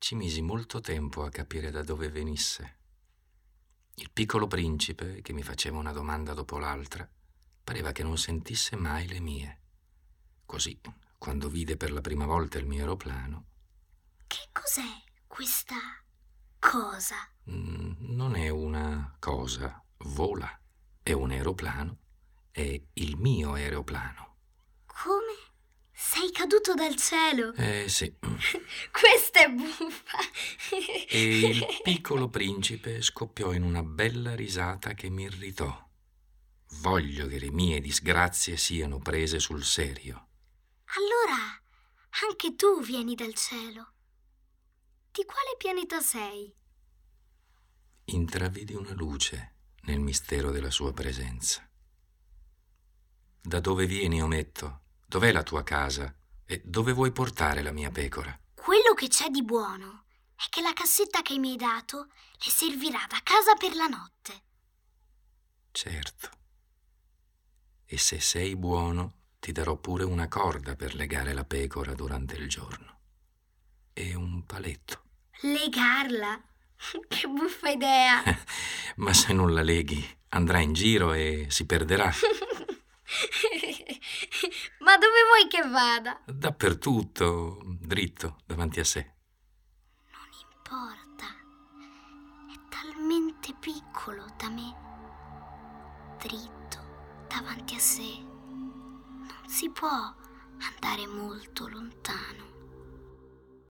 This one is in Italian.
ci misi molto tempo a capire da dove venisse. Il piccolo principe, che mi faceva una domanda dopo l'altra, pareva che non sentisse mai le mie. Così, quando vide per la prima volta il mio aeroplano. Che cos'è questa cosa? Mm, non è una cosa, vola. È un aeroplano. È il mio aeroplano. Come? Caduto dal cielo? Eh sì. Questa è buffa. e il piccolo principe scoppiò in una bella risata che mi irritò. Voglio che le mie disgrazie siano prese sul serio. Allora, anche tu vieni dal cielo. Di quale pianeta sei? Intravidi una luce nel mistero della sua presenza. Da dove vieni, ometto? Dov'è la tua casa? E dove vuoi portare la mia pecora? Quello che c'è di buono è che la cassetta che mi hai dato le servirà da casa per la notte. Certo. E se sei buono, ti darò pure una corda per legare la pecora durante il giorno. E un paletto. Legarla? Che buffa idea! Ma se non la leghi, andrà in giro e si perderà. Vuoi che vada? Dappertutto, dritto, davanti a sé. Non importa. È talmente piccolo da me. Dritto, davanti a sé. Non si può andare molto lontano.